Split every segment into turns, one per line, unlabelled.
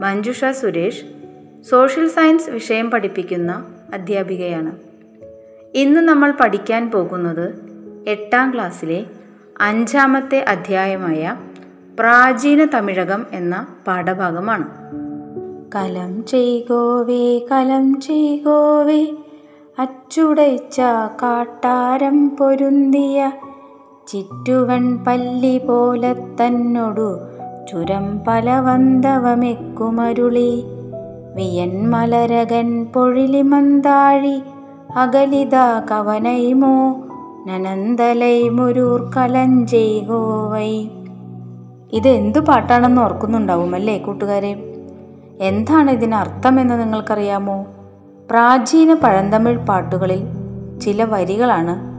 Manjusha Suresh social science വിഷയം പഠിപ്പിക്കുന്ന അധ്യാപികയാണ്. ഇന്ന് നമ്മൾ പഠിക്കാൻ പോകുന്നത് എട്ടാം ക്ലാസ്സിലെ അഞ്ചാമത്തെ അധ്യായമായ പ്രാചീന തമിഴകം എന്ന പാഠഭാഗമാണ്. കലം ചെയ്കോവേ കലം ചെയ്കോവേ അച്ചുടൈച്ച കാട്ടാരം പൊരുന്തിയ ചിറ്റുവൺ പല്ലി പോലെ തന്നൊടു ചുരം പലവന്തവമെക്കുമരുളി വിയൻമലരകൻ പൊഴിലിമന്താഴി അകലിത കവനൈമോ നനന്തലൈ മുരൂർ ഗോവൈ ഇത് എന്തു പാട്ടാണെന്ന് ഓർക്കുന്നുണ്ടാവും അല്ലേ കൂട്ടുകാരെ? എന്താണ് ഇതിനർത്ഥമെന്ന് നിങ്ങൾക്കറിയാമോ? പ്രാചീന പഴന്തമിഴ് പാട്ടുകളിൽ ചില വരികളാണ്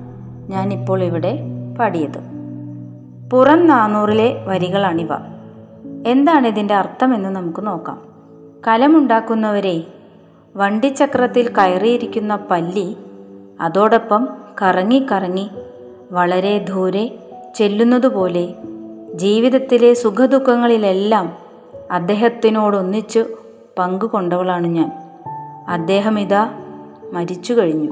ഞാനിപ്പോൾ ഇവിടെ പാടിയത്. പുറം നാനൂറിലെ വരികളാണിവ. എന്താണ് ഇതിന്റെ അർത്ഥമെന്ന് നമുക്ക് നോക്കാം. കലമുണ്ടാക്കുന്നവരെ വണ്ടിച്ചക്രത്തിൽ കയറിയിരിക്കുന്ന പല്ലി അതോടൊപ്പം കറങ്ങി കറങ്ങി വളരെ ദൂരെ ചെല്ലുന്നതുപോലെ ജീവിതത്തിലെ സുഖദുഃഖങ്ങളിലെല്ലാം അദ്ദേഹത്തിനോടൊന്നിച്ചു പങ്കുകൊണ്ടവളാണ് ഞാൻ. അദ്ദേഹം ഇതാ മരിച്ചു കഴിഞ്ഞു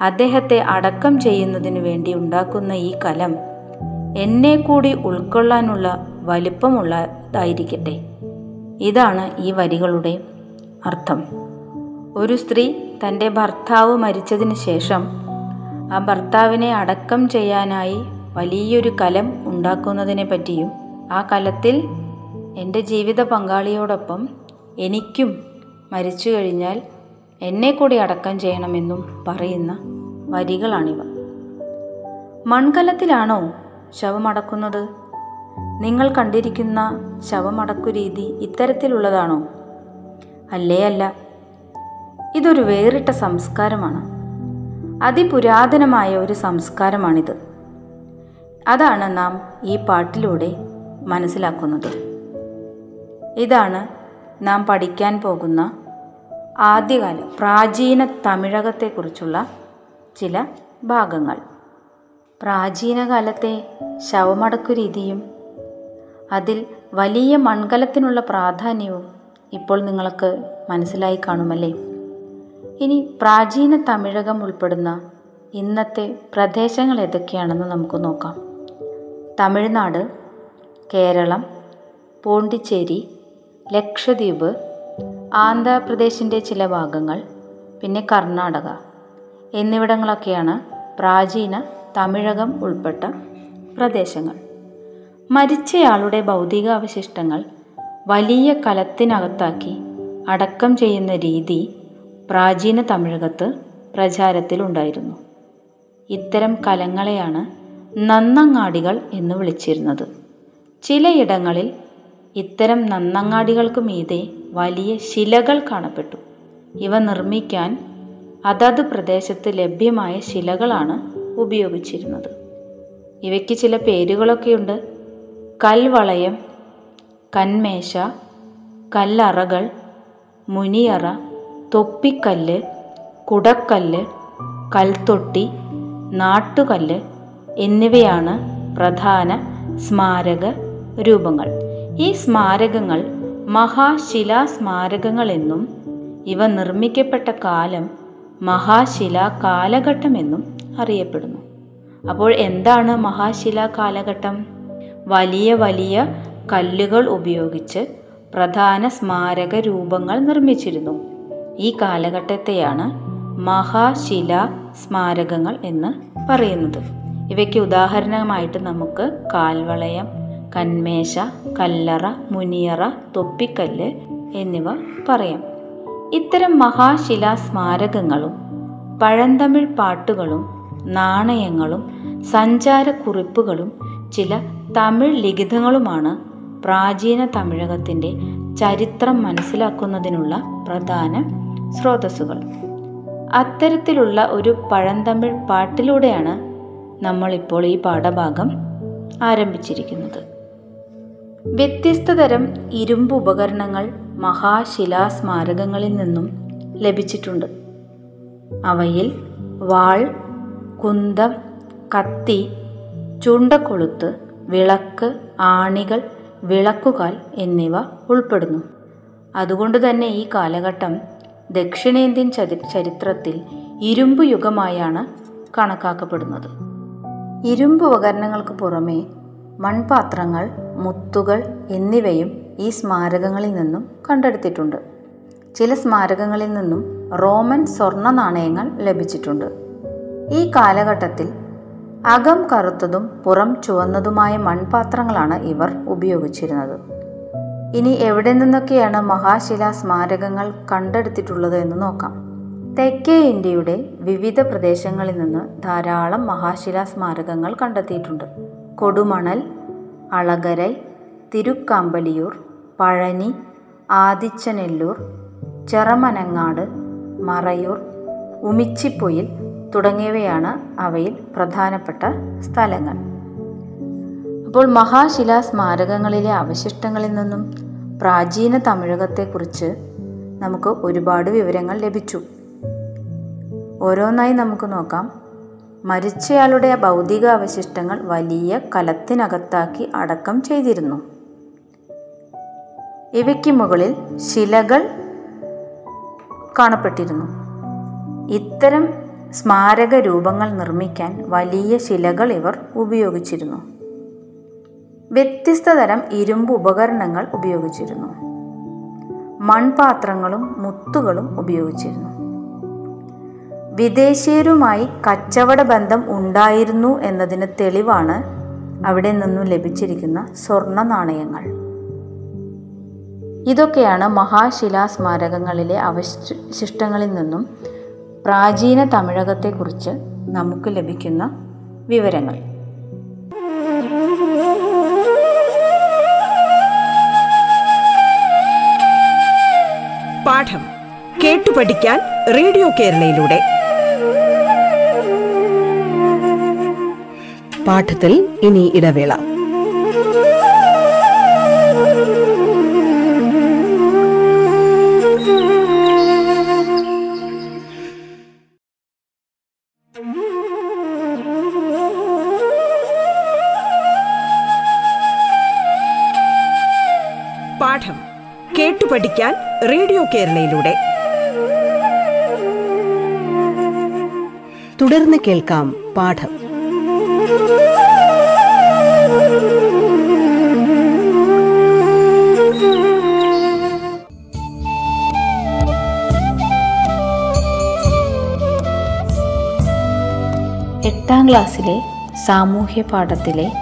അദ്ദേഹത്തെ അടക്കം ചെയ്യുന്നതിനു വേണ്ടി ഉണ്ടാക്കുന്ന ഈ കലം എന്നെ കൂടി ഉൾക്കൊള്ളാനുള്ള വലിപ്പമുള്ളതായിരിക്കട്ടെ. ഇതാണ് ഈ വരികളുടെ അർത്ഥം. ഒരു സ്ത്രീ തന്റെ ഭർത്താവ് മരിച്ചതിന് ശേഷം ആ ഭർത്താവിനെ അടക്കം ചെയ്യാനായി വലിയൊരു കലം ഉണ്ടാക്കുന്നതിനെ പറ്റിയും ആ കലത്തിൽ എന്റെ ജീവിത പങ്കാളിയോടൊപ്പം എനിക്കും മരിച്ചു കഴിഞ്ഞാൽ എന്നെ കൂടി അടക്കം ചെയ്യണമെന്നും പറയുന്ന വരികളാണിവ. മൺകലത്തിലാണോ ശവമടക്കുന്നത്? നിങ്ങൾ കണ്ടിരിക്കുന്ന ശവമടക്കു രീതി ഇത്തരത്തിലുള്ളതാണോ? അല്ലേ അല്ല. ഇതൊരു വേറിട്ട സംസ്കാരമാണ്. അതിപുരാതനമായ ഒരു സംസ്കാരമാണിത്. അതാണ് നാം ഈ പാട്ടിലൂടെ മനസ്സിലാക്കുന്നത്. ഇതാണ് നാം പഠിക്കാൻ പോകുന്ന ആദ്യകാല പ്രാചീന തമിഴകത്തെക്കുറിച്ചുള്ള ചില ഭാഗങ്ങൾ. പ്രാചീന കാലത്തെ ശവമടക്കു രീതിയും അതിൽ വലിയ മൺകലത്തിനുള്ള പ്രാധാന്യവും ഇപ്പോൾ നിങ്ങൾക്ക് മനസ്സിലായി കാണുമല്ലേ? ഇനി പ്രാചീന തമിഴകം ഉൾപ്പെടുന്ന ഇന്നത്തെ പ്രദേശങ്ങൾ ഏതൊക്കെയാണെന്ന് നമുക്ക് നോക്കാം. തമിഴ്നാട് കേരളം പോണ്ടിച്ചേരി ലക്ഷദ്വീപ് ആന്ധ്രാപ്രദേശിന്റെ ചില ഭാഗങ്ങൾ പിന്നെ കർണാടക എന്നിവിടങ്ങളൊക്കെയാണ് പ്രാചീന തമിഴകം ഉൾപ്പെട്ട പ്രദേശങ്ങൾ. മരിച്ചയാളുടെ ഭൗതികാവശിഷ്ടങ്ങൾ വലിയ കലത്തിനകത്താക്കി അടക്കം ചെയ്യുന്ന രീതി പ്രാചീന തമിഴകത്ത് പ്രചാരത്തിലുണ്ടായിരുന്നു. ഇത്തരം കലങ്ങളെയാണ് നന്നങ്ങാടികൾ എന്ന് വിളിച്ചിരുന്നത്. ചിലയിടങ്ങളിൽ ഇത്തരം നന്നങ്ങാടികൾക്ക് മീതെ വലിയ ശിലകൾ കാണപ്പെട്ടു. ഇവ നിർമ്മിക്കാൻ അതത് പ്രദേശത്ത് ലഭ്യമായ ശിലകളാണ് ഉപയോഗിച്ചിരുന്നത്. ഇവയ്ക്ക് ചില പേരുകളൊക്കെയുണ്ട്. കൽവളയം കന്മേശ കല്ലറകൾ മുനിയറ തൊപ്പിക്കല്ല് കുടക്കല്ല് കൽത്തൊട്ടി നാട്ടുകല്ല് എന്നിവയാണ് പ്രധാന സ്മാരക രൂപങ്ങൾ. ഈ സ്മാരകങ്ങൾ മഹാശിലാ സ്മാരകങ്ങൾ എന്നും ഇവ നിർമ്മിക്കപ്പെട്ട കാലം മഹാശിലാ കാലഘട്ടമെന്നും അറിയപ്പെടുന്നു. അപ്പോൾ എന്താണ് മഹാശിലാ കാലഘട്ടം? വലിയ വലിയ കല്ലുകൾ ഉപയോഗിച്ച് പ്രധാന സ്മാരക രൂപങ്ങൾ നിർമ്മിച്ചിരുന്നു. ഈ കാലഘട്ടത്തെയാണ് മഹാശില സ്മാരകങ്ങൾ എന്ന് പറയുന്നത്. ഇവയ്ക്ക് ഉദാഹരണമായിട്ട് നമുക്ക് കാൽവളയം കന്മേശ കല്ലറ മുനിയറ തൊപ്പിക്കല്ല് എന്നിവ പറയാം. ഇത്തരം മഹാശിലാ സ്മാരകങ്ങളും പഴന്തമിഴ് പാട്ടുകളും നാണയങ്ങളും സഞ്ചാരക്കുറിപ്പുകളും ചില തമിഴ് ലിഖിതങ്ങളുമാണ് പ്രാചീന തമിഴകത്തിന്റെ ചരിത്രം മനസ്സിലാക്കുന്നതിനുള്ള പ്രധാന സ്രോതസ്സുകൾ. അത്തരത്തിലുള്ള ഒരു പഴന്തമിഴ് പാട്ടിലൂടെയാണ് നമ്മളിപ്പോൾ ഈ പാഠഭാഗം ആരംഭിച്ചിരിക്കുന്നത്. വ്യത്യസ്ത തരം ഇരുമ്പ് ഉപകരണങ്ങൾ മഹാശിലാസ്മാരകങ്ങളിൽ നിന്നും ലഭിച്ചിട്ടുണ്ട്. അവയിൽ വാൾ കുന്തം കത്തി ചുണ്ടക്കൊളുത്ത് വിളക്ക് ആണികൾ വിളക്കുകാൽ എന്നിവ ഉൾപ്പെടുന്നു. അതുകൊണ്ട് തന്നെ ഈ കാലഘട്ടം ദക്ഷിണേന്ത്യൻ ചരി ചരിത്രത്തിൽ ഇരുമ്പ് യുഗമായാണ് കണക്കാക്കപ്പെടുന്നത്. ഇരുമ്പ് ഉപകരണങ്ങൾക്ക് പുറമേ മൺപാത്രങ്ങൾ മുത്തുകൾ എന്നിവയും ഈ സ്മാരകങ്ങളിൽ നിന്നും കണ്ടെടുത്തിട്ടുണ്ട്. ചില സ്മാരകങ്ങളിൽ നിന്നും റോമൻ സ്വർണ നാണയങ്ങൾ ലഭിച്ചിട്ടുണ്ട്. ഈ കാലഘട്ടത്തിൽ അകം കറുത്തതും പുറം ചുവന്നതുമായ മൺപാത്രങ്ങളാണ് ഇവർ ഉപയോഗിച്ചിരുന്നത്. ഇനി എവിടെ നിന്നൊക്കെയാണ് മഹാശിലാ സ്മാരകങ്ങൾ കണ്ടെടുത്തിട്ടുള്ളത് എന്ന് നോക്കാം. തെക്കേ ഇന്ത്യയുടെ വിവിധ പ്രദേശങ്ങളിൽ നിന്ന് ധാരാളം മഹാശിലാ സ്മാരകങ്ങൾ കണ്ടെത്തിയിട്ടുണ്ട്. കൊടുമണൽ അളകരൈ തിരുക്കാമ്പലിയൂർ പഴനി ആദിച്ചനെല്ലൂർ ചെറമനങ്ങാട് മറയൂർ ഉമിച്ചിപ്പൊയിൽ തുടങ്ങിയവയാണ് അവയിൽ പ്രധാനപ്പെട്ട സ്ഥലങ്ങൾ. അപ്പോൾ മഹാശിലാ സ്മാരകങ്ങളിലെ അവശിഷ്ടങ്ങളിൽ നിന്നും പ്രാചീന തമിഴകത്തെക്കുറിച്ച് നമുക്ക് ഒരുപാട് വിവരങ്ങൾ ലഭിച്ചു. ഓരോന്നായി നമുക്ക് നോക്കാം. മരിച്ചയാളുടെ ഭൗതിക അവശിഷ്ടങ്ങൾ വലിയ കലത്തിനകത്താക്കി അടക്കം ചെയ്തിരുന്നു. ഇവയ്ക്ക് മുകളിൽ ശിലകൾ കാണപ്പെട്ടിരുന്നു. ഇത്തരം സ്മാരക രൂപങ്ങൾ നിർമ്മിക്കാൻ വലിയ ശിലകൾ ഇവർ ഉപയോഗിച്ചിരുന്നു. വ്യത്യസ്ത തരം ഇരുമ്പ് ഉപകരണങ്ങൾ ഉപയോഗിച്ചിരുന്നു. മൺപാത്രങ്ങളും മുത്തുകളും ഉപയോഗിച്ചിരുന്നു. വിദേശീയരുമായി കച്ചവട ബന്ധം ഉണ്ടായിരുന്നു എന്നതിന് തെളിവാണ് അവിടെ നിന്നും ലഭിച്ചിരിക്കുന്ന സ്വർണ നാണയങ്ങൾ. ഇതൊക്കെയാണ് മഹാശിലാസ്മാരകങ്ങളിലെ അവശിഷ്ടങ്ങളിൽ നിന്നും പ്രാചീന തമിഴകത്തെക്കുറിച്ച് നമുക്ക് ലഭിക്കുന്ന വിവരങ്ങൾ.
പാഠം കേട്ടു പഠിക്കാൻ റേഡിയോ കേരളയിലൂടെ. പാഠത്തിൽ ഇനി ഇടവേള. പഠിക്കാൻ റേഡിയോ കേരളയിലൂടെ. തുടർന്ന് കേൾക്കാം പാഠം.
എട്ടാം ക്ലാസ്സിലെ സാമൂഹ്യ പാഠത്തിലെ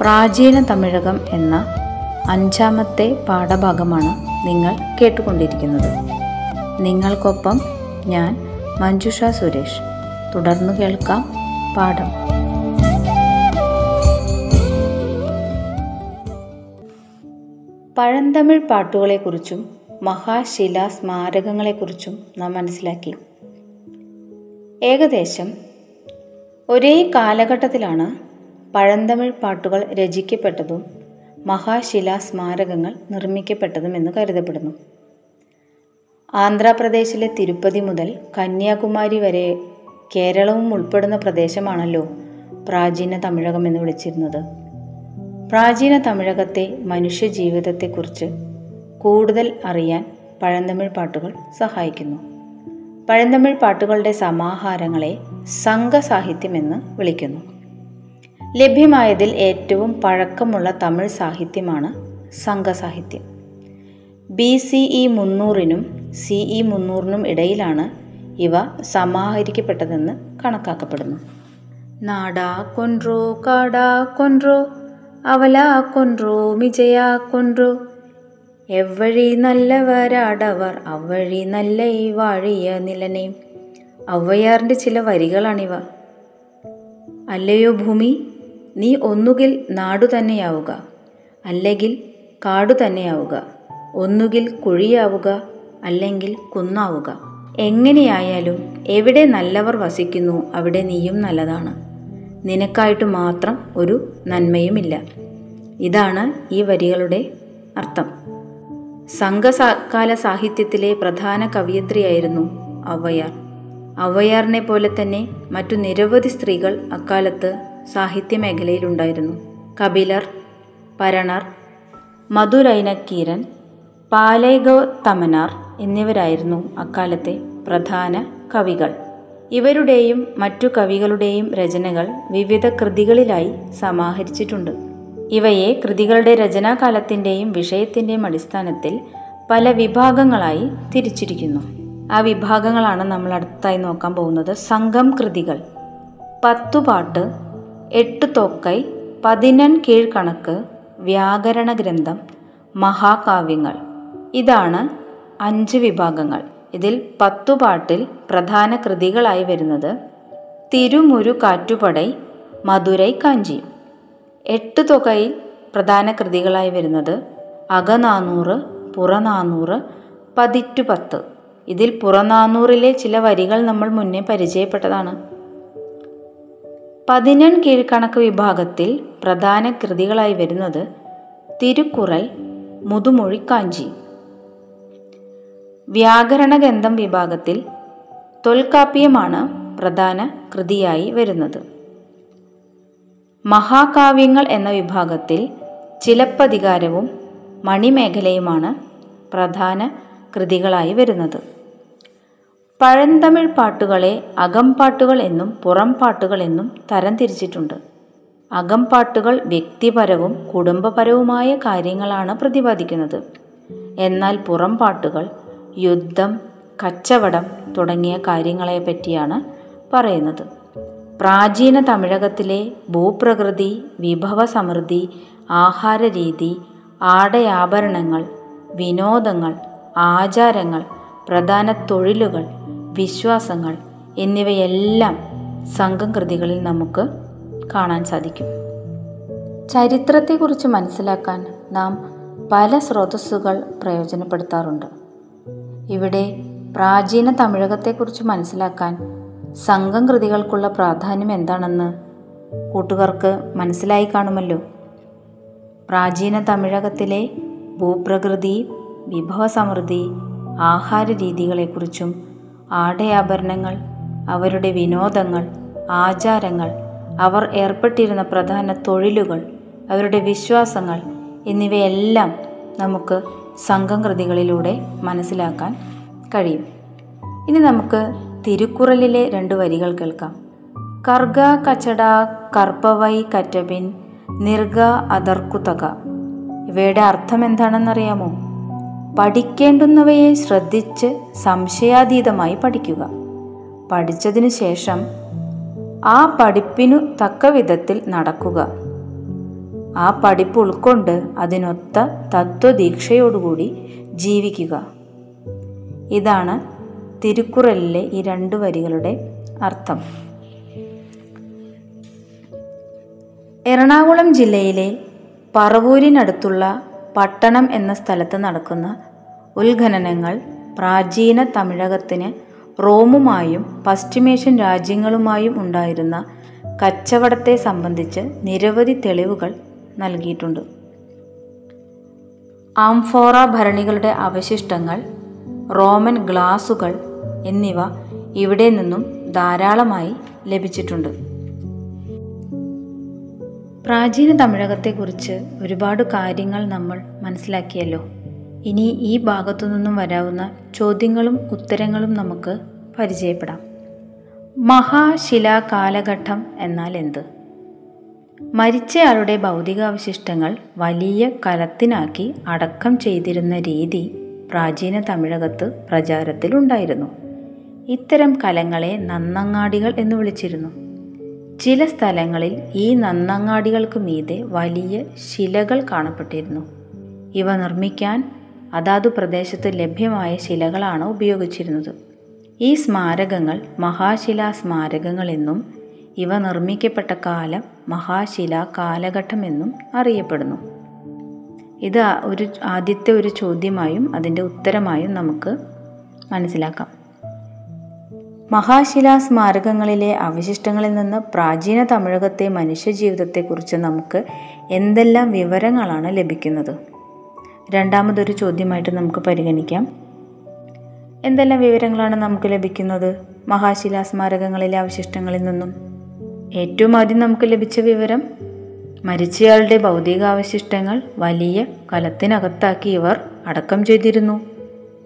പ്രാചീന തമിഴകം എന്ന അഞ്ചാമത്തെ പാഠഭാഗമാണ് നിങ്ങൾ കേട്ടുകൊണ്ടിരിക്കുന്നത്. നിങ്ങൾക്കൊപ്പം ഞാൻ മഞ്ജുഷ സുരേഷ്. തുടർന്നു കേൾക്കാം പാഠം. പഴന്തമിഴ് പാട്ടുകളെക്കുറിച്ചും മഹാശിലാ സ്മാരകങ്ങളെക്കുറിച്ചും നാം മനസ്സിലാക്കി. ഏകദേശം ഒരേ കാലഘട്ടത്തിലാണ് പഴന്തമിഴ് പാട്ടുകൾ രചിക്കപ്പെട്ടതും മഹാശിലാ സ്മാരകങ്ങൾ നിർമ്മിക്കപ്പെട്ടതും എന്ന് കരുതപ്പെടുന്നു. ആന്ധ്രാപ്രദേശിലെ തിരുപ്പതി മുതൽ കന്യാകുമാരി വരെ കേരളവും ഉൾപ്പെടുന്ന പ്രദേശമാണല്ലോ പ്രാചീന തമിഴകം എന്ന് വിളിച്ചിരുന്നത്. പ്രാചീന തമിഴകത്തെ മനുഷ്യജീവിതത്തെക്കുറിച്ച് കൂടുതൽ അറിയാൻ പഴന്തമിഴ് പാട്ടുകൾ സഹായിക്കുന്നു. പഴന്തമിഴ് പാട്ടുകളുടെ സമാഹാരങ്ങളെ സംഘസാഹിത്യം എന്ന് വിളിക്കുന്നു. ലഭ്യമായതിൽ ഏറ്റവും പഴക്കമുള്ള തമിഴ് സാഹിത്യമാണ് സംഘസാഹിത്യം. ബി സി ഇ മുന്നൂറിനും സി ഇ മുന്നൂറിനും ഇടയിലാണ് ഇവ സമാഹരിക്കപ്പെട്ടതെന്ന് കണക്കാക്കപ്പെടുന്നു. നാടാ കൊൻറോ കാടാ കൊൻറോ അവലാ കൊൻറോ മിജയാ കൊൻറോ എവഴി നല്ലവരാടവർ അവഴി നല്ല ഈ വാഴിയ നിലനെ. ഔവയാറിന്റെ ചില വരികളാണിവ. അല്ലയോ ഭൂമി? നീ ഒന്നുകിൽ നാടു തന്നെയാവുക അല്ലെങ്കിൽ കാടു തന്നെയാവുക ഒന്നുകിൽ കുഴിയാവുക അല്ലെങ്കിൽ കുന്നാവുക. എങ്ങനെയായാലും എവിടെ നല്ലവർ വസിക്കുന്നു അവിടെ നീയും നല്ലതാണ്. നിനക്കായിട്ട് മാത്രം ഒരു നന്മയുമില്ല. ഇതാണ് ഈ വരികളുടെ അർത്ഥം. സംഘകാല സാഹിത്യത്തിലെ പ്രധാന കവിയത്രിയായിരുന്നു ഔവയാർ ഔവയാറിനെ പോലെ തന്നെ മറ്റു നിരവധി സ്ത്രീകൾ അക്കാലത്ത് സാഹിത്യ മേഖലയിലുണ്ടായിരുന്നു കപിലർ പരണർ മധുരൈനക്കീരൻ തമനാർ എന്നിവരായിരുന്നു അക്കാലത്തെ പ്രധാന കവികൾ. ഇവരുടെയും മറ്റു കവികളുടെയും രചനകൾ വിവിധ കൃതികളിലായി സമാഹരിച്ചിട്ടുണ്ട്. ഇവയെ കൃതികളുടെ രചനാകാലത്തിന്റെയും വിഷയത്തിന്റെയും അടിസ്ഥാനത്തിൽ പല വിഭാഗങ്ങളായി തിരിച്ചിരിക്കുന്നു. ആ വിഭാഗങ്ങളാണ് നമ്മൾ അടുത്തായി നോക്കാൻ പോകുന്നത് സംഘം കൃതികൾ. പത്തുപാട്ട് എട്ട് തോക്കൈ പതിനൻ കീഴ്ക്കണക്ക് വ്യാകരണ ഗ്രന്ഥം മഹാകാവ്യങ്ങൾ. ഇതാണ് അഞ്ച് വിഭാഗങ്ങൾ. ഇതിൽ പത്തു പാട്ടിൽ പ്രധാന കൃതികളായി വരുന്നത് തിരുമുരു കാറ്റുപടൈ മധുരൈ കാഞ്ചി. എട്ട് തുകയിൽ പ്രധാന കൃതികളായി വരുന്നത് അകനാനൂറ് പുറനാനൂറ് പതിറ്റു പത്ത്. ഇതിൽ പുറനാനൂറിലെ ചില വരികൾ നമ്മൾ മുന്നേ പരിചയപ്പെട്ടതാണ്. പതിനെൺ കീഴ്ക്കണക്ക് വിഭാഗത്തിൽ പ്രധാന കൃതികളായി വരുന്നത് തിരുക്കുറൽ മുതുമൊഴിക്കാഞ്ചി. വ്യാകരണ ഗന്ധം വിഭാഗത്തിൽ തൊൽക്കാപ്യമാണ് പ്രധാന കൃതിയായി വരുന്നത്. മഹാകാവ്യങ്ങൾ എന്ന വിഭാഗത്തിൽ ചിലപ്പതികാരവും മണിമേഖലയുമാണ് പ്രധാന കൃതികളായി വരുന്നത്. പഴന്തമിഴ് പാട്ടുകളെ അകംപാട്ടുകൾ എന്നും പുറംപാട്ടുകൾ എന്നും തരംതിരിച്ചിട്ടുണ്ട് അകംപാട്ടുകൾ വ്യക്തിപരവും കുടുംബപരവുമായ കാര്യങ്ങളാണ് പ്രതിപാദിക്കുന്നത്. എന്നാൽ പുറംപാട്ടുകൾ യുദ്ധം കച്ചവടം തുടങ്ങിയ കാര്യങ്ങളെ പറ്റിയാണ് പറയുന്നത്. പ്രാചീന തമിഴകത്തിലെ ഭൂപ്രകൃതി വിഭവ സമൃദ്ധി ആഹാരരീതി ആടയാഭരണങ്ങൾ വിനോദങ്ങൾ ആചാരങ്ങൾ പ്രധാന തൊഴിലുകൾ വിശ്വാസങ്ങൾ എന്നിവയെല്ലാം സംഘം കൃതികളിൽ നമുക്ക് കാണാൻ സാധിക്കും. ചരിത്രത്തെക്കുറിച്ച് മനസ്സിലാക്കാൻ നാം പല സ്രോതസ്സുകൾ പ്രയോജനപ്പെടുത്താറുണ്ട്. ഇവിടെ പ്രാചീന തമിഴകത്തെക്കുറിച്ച് മനസ്സിലാക്കാൻ സംഘം കൃതികൾക്കുള്ള പ്രാധാന്യം എന്താണെന്ന് കൂട്ടുകാർക്ക് മനസ്സിലായി കാണുമല്ലോ. പ്രാചീന തമിഴകത്തിലെ ഭൂപ്രകൃതി വിഭവസമൃദ്ധി ആഹാര രീതികളെക്കുറിച്ചും ആടയാഭരണങ്ങൾ അവരുടെ വിനോദങ്ങൾ ആചാരങ്ങൾ അവർ ഏർപ്പെട്ടിരുന്ന പ്രധാന തൊഴിലുകൾ അവരുടെ വിശ്വാസങ്ങൾ എന്നിവയെല്ലാം നമുക്ക് സംഘം കൃതികളിലൂടെ മനസ്സിലാക്കാൻ കഴിയും. ഇനി നമുക്ക് തിരുക്കുറലിലെ രണ്ട് വരികൾ കേൾക്കാം. കർഗ കച്ചട കർപ്പവൈ കറ്റബിൻ നിർഗ അതർക്കുതക ഇവയുടെ അർത്ഥം എന്താണെന്നറിയാമോ? പഠിക്കേണ്ടുന്നവയെ ശ്രദ്ധിച്ച് സംശയാതീതമായി പഠിക്കുക. പഠിച്ചതിനു ശേഷം ആ പഠിപ്പിനു തക്ക വിധത്തിൽ നടക്കുക. ആ പഠിപ്പ് ഉൾക്കൊണ്ട് അതിനൊത്ത തത്വദീക്ഷയോടുകൂടി ജീവിക്കുക. ഇതാണ് തിരുക്കുറലിലെ ഈ രണ്ട് വരികളുടെ അർത്ഥം. എറണാകുളം ജില്ലയിലെ പറവൂരിനടുത്തുള്ള പട്ടണം എന്ന സ്ഥലത്ത് നടക്കുന്ന ഉത്ഖനനങ്ങൾ പ്രാചീന തമിഴകത്തിന് റോമുമായും പശ്ചിമേഷ്യൻ രാജ്യങ്ങളുമായും ഉണ്ടായിരുന്ന കച്ചവടത്തെ സംബന്ധിച്ച് നിരവധി തെളിവുകൾ നൽകിയിട്ടുണ്ട്. ആംഫോറ ഭരണികളുടെ അവശിഷ്ടങ്ങൾ റോമൻ ഗ്ലാസുകൾ എന്നിവ ഇവിടെ നിന്നും ധാരാളമായി ലഭിച്ചിട്ടുണ്ട്. പ്രാചീന തമിഴകത്തെക്കുറിച്ച് ഒരുപാട് കാര്യങ്ങൾ നമ്മൾ മനസ്സിലാക്കിയല്ലോ. ഇനി ഈ ഭാഗത്തു നിന്നും വരാവുന്ന ചോദ്യങ്ങളും ഉത്തരങ്ങളും നമുക്ക് പരിചയപ്പെടാം. മഹാശിലാ കാലഘട്ടം എന്നാൽ എന്ത്? മരിച്ചയാളുടെ ഭൗതികാവശിഷ്ടങ്ങൾ വലിയ കലത്തിനാക്കി അടക്കം ചെയ്തിരുന്ന രീതി പ്രാചീന തമിഴകത്ത് പ്രചാരത്തിലുണ്ടായിരുന്നു. ഇത്തരം കലങ്ങളെ നന്നങ്ങാടികൾ എന്ന് വിളിച്ചിരുന്നു. ചില സ്ഥലങ്ങളിൽ ഈ നന്നങ്ങാടികൾക്ക് മീതെ വലിയ ശിലകൾ കാണപ്പെട്ടിരുന്നു. ഇവ നിർമ്മിക്കാൻ അതാതു പ്രദേശത്ത് ലഭ്യമായ ശിലകളാണ് ഉപയോഗിച്ചിരുന്നത്. ഈ സ്മാരകങ്ങൾ മഹാശിലാ സ്മാരകങ്ങളെന്നും ഇവ നിർമ്മിക്കപ്പെട്ട കാലം മഹാശിലാ കാലഘട്ടമെന്നും അറിയപ്പെടുന്നു. ഇത് ഒരു ആദ്യത്തെ ഒരു ചോദ്യമായും അതിന്റെ ഉത്തരമായും നമുക്ക് മനസ്സിലാക്കാം. മഹാശിലാ സ്മാരകങ്ങളിലെ അവശിഷ്ടങ്ങളിൽ നിന്ന് പ്രാചീന തമിഴകത്തെ മനുഷ്യജീവിതത്തെക്കുറിച്ച് നമുക്ക് എന്തെല്ലാം വിവരങ്ങളാണ് ലഭിക്കുന്നത്? രണ്ടാമതൊരു ചോദ്യമായിട്ട് നമുക്ക് പരിഗണിക്കാം. എന്തെല്ലാം വിവരങ്ങളാണ് നമുക്ക് ലഭിക്കുന്നത് മഹാശിലാ സ്മാരകങ്ങളിലെ അവശിഷ്ടങ്ങളിൽ നിന്നും? ഏറ്റവും ആദ്യം നമുക്ക് ലഭിച്ച വിവരം മരിച്ചയാളുടെ ഭൗതികാവശിഷ്ടങ്ങൾ വലിയ കലത്തിനകത്താക്കി ഇവർ അടക്കം ചെയ്തിരുന്നു.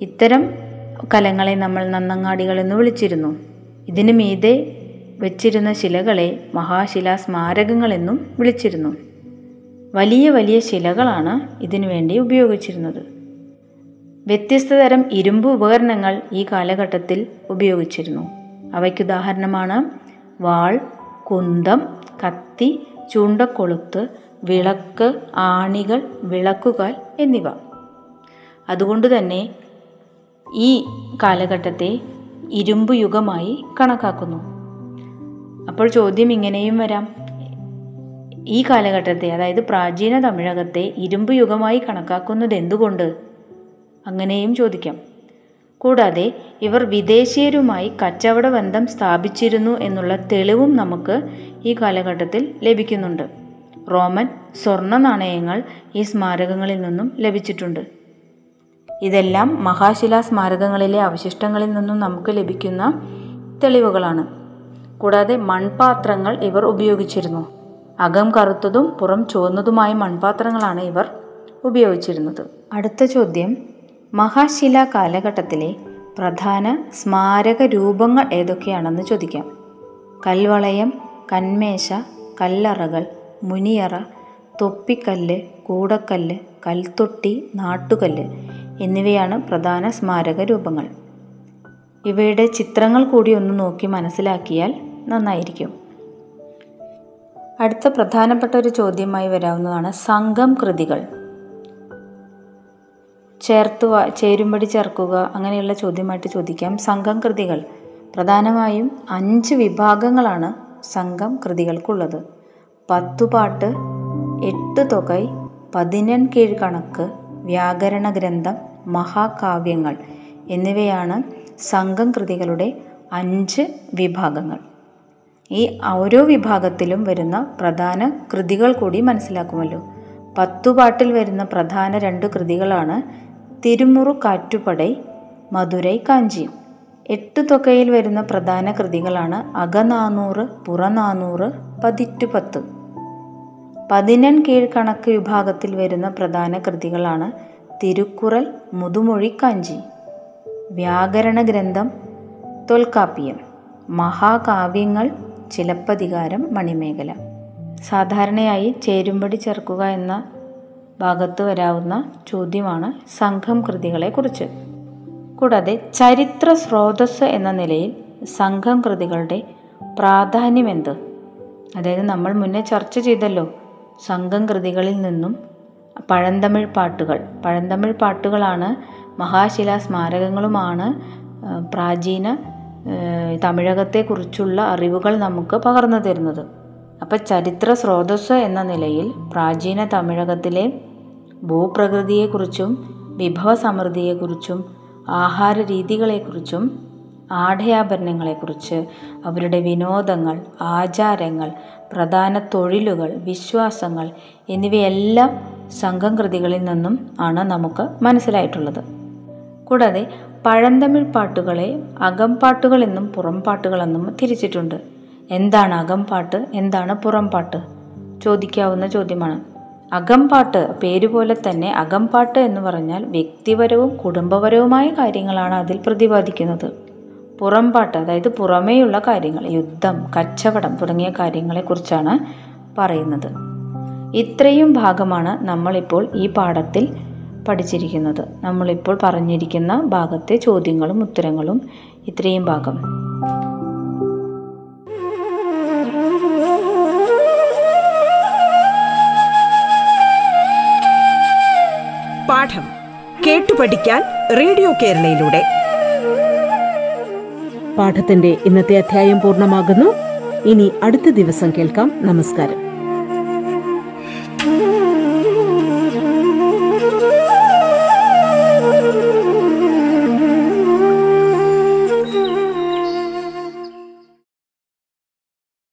ഇത്തരം കലങ്ങളെ നമ്മൾ നന്നങ്ങാടികൾ എന്ന് വിളിച്ചിരുന്നു. ഇതിനു മീതെ വെച്ചിരുന്ന ശിലകളെ മഹാശിലാ സ്മാരകങ്ങളെന്നും വിളിച്ചിരുന്നു. വലിയ വലിയ ശിലകളാണ് ഇതിനു വേണ്ടി ഉപയോഗിച്ചിരുന്നത്. വ്യത്യസ്ത തരം ഇരുമ്പ് ഉപകരണങ്ങൾ ഈ കാലഘട്ടത്തിൽ ഉപയോഗിച്ചിരുന്നു. അവയ്ക്കുദാഹരണമാണ് വാൾ കുന്തം കത്തി ചൂണ്ടക്കൊളുത്ത് വിളക്ക് ആണികൾ വിളക്കുകാൽ എന്നിവ. അതുകൊണ്ട് തന്നെ ഈ കാലഘട്ടത്തെ ഇരുമ്പ് യുഗമായി കണക്കാക്കുന്നു. അപ്പോൾ ചോദ്യം ഇങ്ങനെയും വരാം. ഈ കാലഘട്ടത്തെ അതായത് പ്രാചീന തമിഴകത്തെ ഇരുമ്പ് യുഗമായി കണക്കാക്കുന്നത് എന്തുകൊണ്ട്? അങ്ങനെയും ചോദിക്കാം. കൂടാതെ ഇവർ വിദേശീയരുമായി കച്ചവട ബന്ധം സ്ഥാപിച്ചിരുന്നു എന്നുള്ള തെളിവും നമുക്ക് ഈ കാലഘട്ടത്തിൽ ലഭിക്കുന്നുണ്ട്. റോമൻ സ്വർണ നാണയങ്ങൾ ഈ സ്മാരകങ്ങളിൽ നിന്നും ലഭിച്ചിട്ടുണ്ട്. ഇതെല്ലാം മഹാശിലാ സ്മാരകങ്ങളിലെ അവശിഷ്ടങ്ങളിൽ നിന്നും നമുക്ക് ലഭിക്കുന്ന തെളിവുകളാണ്. കൂടാതെ മൺപാത്രങ്ങൾ ഇവർ ഉപയോഗിച്ചിരുന്നു. അകം കറുത്തതും പുറം ചുവന്നതുമായ മൺപാത്രങ്ങളാണ് ഇവർ ഉപയോഗിച്ചിരുന്നത്. അടുത്ത ചോദ്യം. മഹാശില കാലഘട്ടത്തിലെ പ്രധാന സ്മാരക രൂപങ്ങൾ ഏതൊക്കെയാണെന്ന് ചോദിക്കാം. കൽവളയം കന്മേശ കല്ലറകൾ മുനിയറ തൊപ്പിക്കല്ല് കൂടക്കല്ല് കൽത്തൊട്ടി നാട്ടുകല്ല്. എന്നിവയാണ് പ്രധാന സ്മാരക രൂപങ്ങൾ. ഇവയുടെ ചിത്രങ്ങൾ കൂടി ഒന്ന് നോക്കി മനസ്സിലാക്കിയാൽ നന്നായിരിക്കും. അടുത്ത പ്രധാനപ്പെട്ട ഒരു ചോദ്യമായി വരാവുന്നതാണ് സംഘം കൃതികൾ. ചേർത്ത് ചേരുമ്പടി ചേർക്കുക അങ്ങനെയുള്ള ചോദ്യമായിട്ട് ചോദിക്കാം. സംഘം കൃതികൾ. പ്രധാനമായും അഞ്ച് വിഭാഗങ്ങളാണ് സംഘം കൃതികൾക്കുള്ളത്. പത്തുപാട്ട് എട്ട് തൊകൈ കീഴ് കണക്ക് വ്യാകരണ ഗ്രന്ഥം മഹാകാവ്യങ്ങൾ എന്നിവയാണ് സംഘം കൃതികളുടെ അഞ്ച് വിഭാഗങ്ങൾ. ഈ ഓരോ വിഭാഗത്തിലും വരുന്ന പ്രധാന കൃതികൾ കൂടി മനസ്സിലാക്കുമല്ലോ. പത്തുപാട്ടിൽ വരുന്ന പ്രധാന രണ്ട് കൃതികളാണ് തിരുമുറു കാറ്റുപടൈ മധുരൈ കാഞ്ചിയും. എട്ട് തുകയിൽ വരുന്ന പ്രധാന കൃതികളാണ് അകനാനൂറ് പുറനാനൂറ് പതിറ്റുപത്ത് പതിനെൺ കീഴ്കണക്ക് വിഭാഗത്തിൽ വരുന്ന പ്രധാന കൃതികളാണ് തിരുക്കുറൽ മുതുമൊഴി കാഞ്ചി. വ്യാകരണ ഗ്രന്ഥം തൊൽക്കാപ്പിയം. മഹാകാവ്യങ്ങൾ ചിലപ്പതികാരം മണിമേഖല. സാധാരണയായി ചേരുമ്പടി ചേർക്കുക എന്ന ഭാഗത്ത് വരാവുന്ന ചോദ്യമാണ് സംഘം കൃതികളെക്കുറിച്ച് കൂടാതെ ചരിത്ര സ്രോതസ് എന്ന നിലയിൽ സംഘം കൃതികളുടെ പ്രാധാന്യം എന്ത് അതായത് നമ്മൾ മുന്നേ ചർച്ച ചെയ്തല്ലോ സംഘം കൃതികളിൽ നിന്നും പഴന്തമിഴ് പാട്ടുകൾ. പഴന്തമിഴ് പാട്ടുകളാണ് മഹാശിലാ സ്മാരകങ്ങളുമാണ് പ്രാചീന തമിഴകത്തെക്കുറിച്ചുള്ള അറിവുകൾ നമുക്ക് പകർന്നു തരുന്നത്. അപ്പം ചരിത്ര സ്രോതസ് എന്ന നിലയിൽ പ്രാചീന തമിഴകത്തിലെ ഭൂപ്രകൃതിയെക്കുറിച്ചും വിഭവ സമൃദ്ധിയെക്കുറിച്ചും ആഹാര രീതികളെക്കുറിച്ചും ആഢയാഭരണങ്ങളെക്കുറിച്ച് അവരുടെ വിനോദങ്ങൾ ആചാരങ്ങൾ പ്രധാന തൊഴിലുകൾ വിശ്വാസങ്ങൾ എന്നിവയെല്ലാം സംഘം കൃതികളിൽ നിന്നും ആണ് നമുക്ക് മനസ്സിലായിട്ടുള്ളത്. കൂടാതെ പഴന്തമിഴ് പാട്ടുകളെ അകംപാട്ടുകൾ എന്നും പുറംപാട്ടുകളെന്നും തിരിച്ചിട്ടുണ്ട്. എന്താണ് അകംപാട്ട്? എന്താണ് പുറംപാട്ട്? ചോദിക്കാവുന്ന ചോദ്യമാണ്. അകംപാട്ട് പേരുപോലെ തന്നെ അകംപാട്ട് എന്ന് പറഞ്ഞാൽ വ്യക്തിപരവും കുടുംബപരവുമായ കാര്യങ്ങളാണ് അതിൽ പ്രതിപാദിക്കുന്നത്. പുറംപാട്ട് അതായത് പുറമേയുള്ള കാര്യങ്ങൾ യുദ്ധം കച്ചവടം തുടങ്ങിയ കാര്യങ്ങളെക്കുറിച്ചാണ് പറയുന്നത്. ഇത്രയും ഭാഗമാണ് നമ്മളിപ്പോൾ ഈ പാഠത്തിൽ പഠിച്ചിരിക്കുന്നത്. നമ്മളിപ്പോൾ പറഞ്ഞിരിക്കുന്ന ഭാഗത്തെ ചോദ്യങ്ങളും ഉത്തരങ്ങളും ഇത്രയും ഭാഗം.
പാഠം കേട്ടു പഠിക്കാൻ റേഡിയോ കേരളയിലൂടെ.
പാഠത്തിന്റെ ഇന്നത്തെ അധ്യായം പൂർണമാകുന്നു. ഇനി അടുത്ത ദിവസം കേൾക്കാം. നമസ്കാരം.